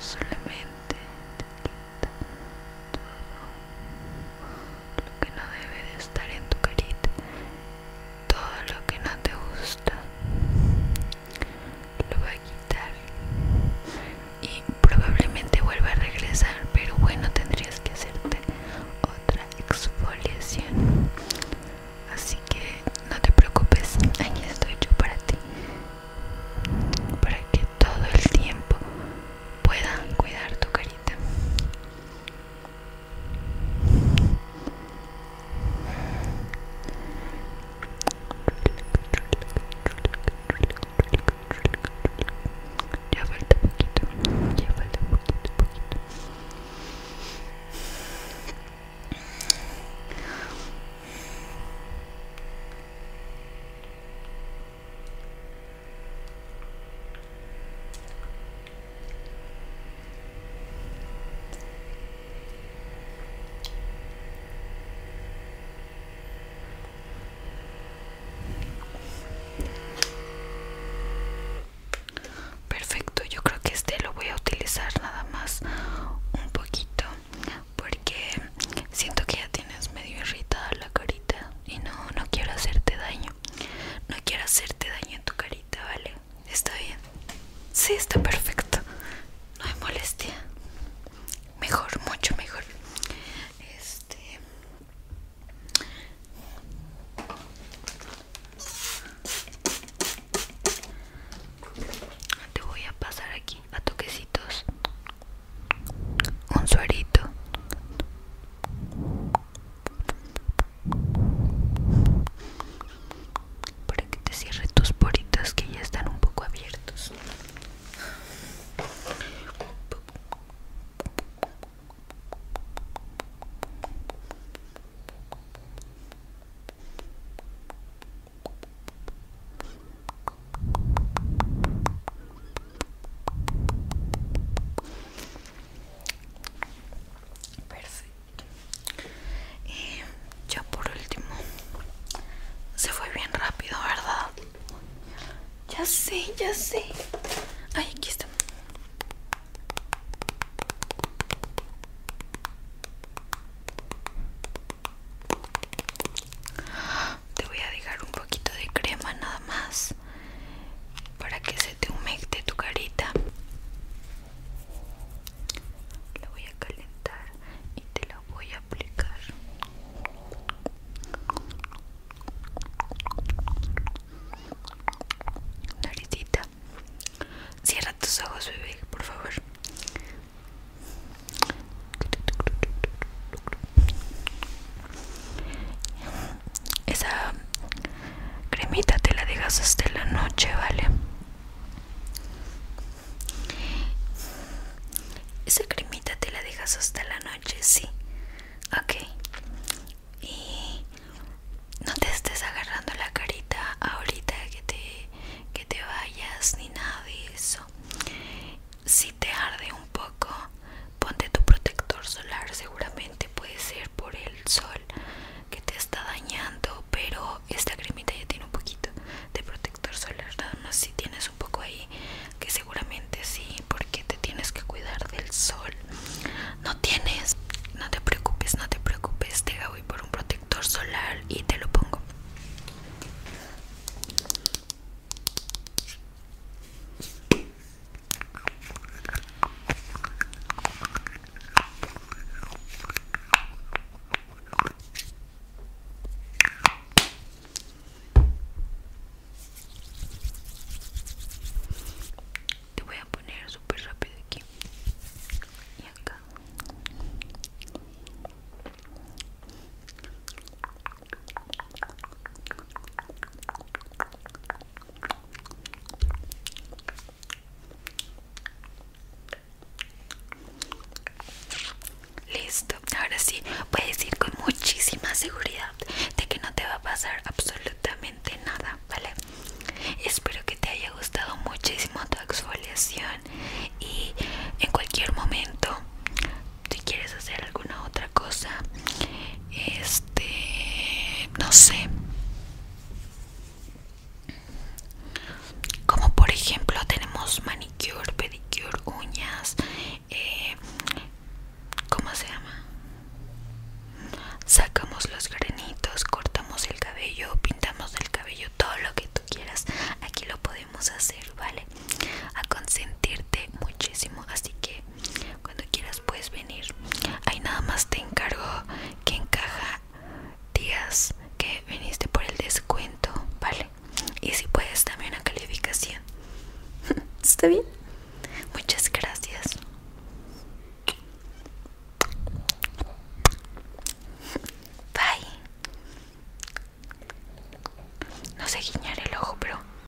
sleep. ¿Está bien? Sí, está perfecto. Ya sé.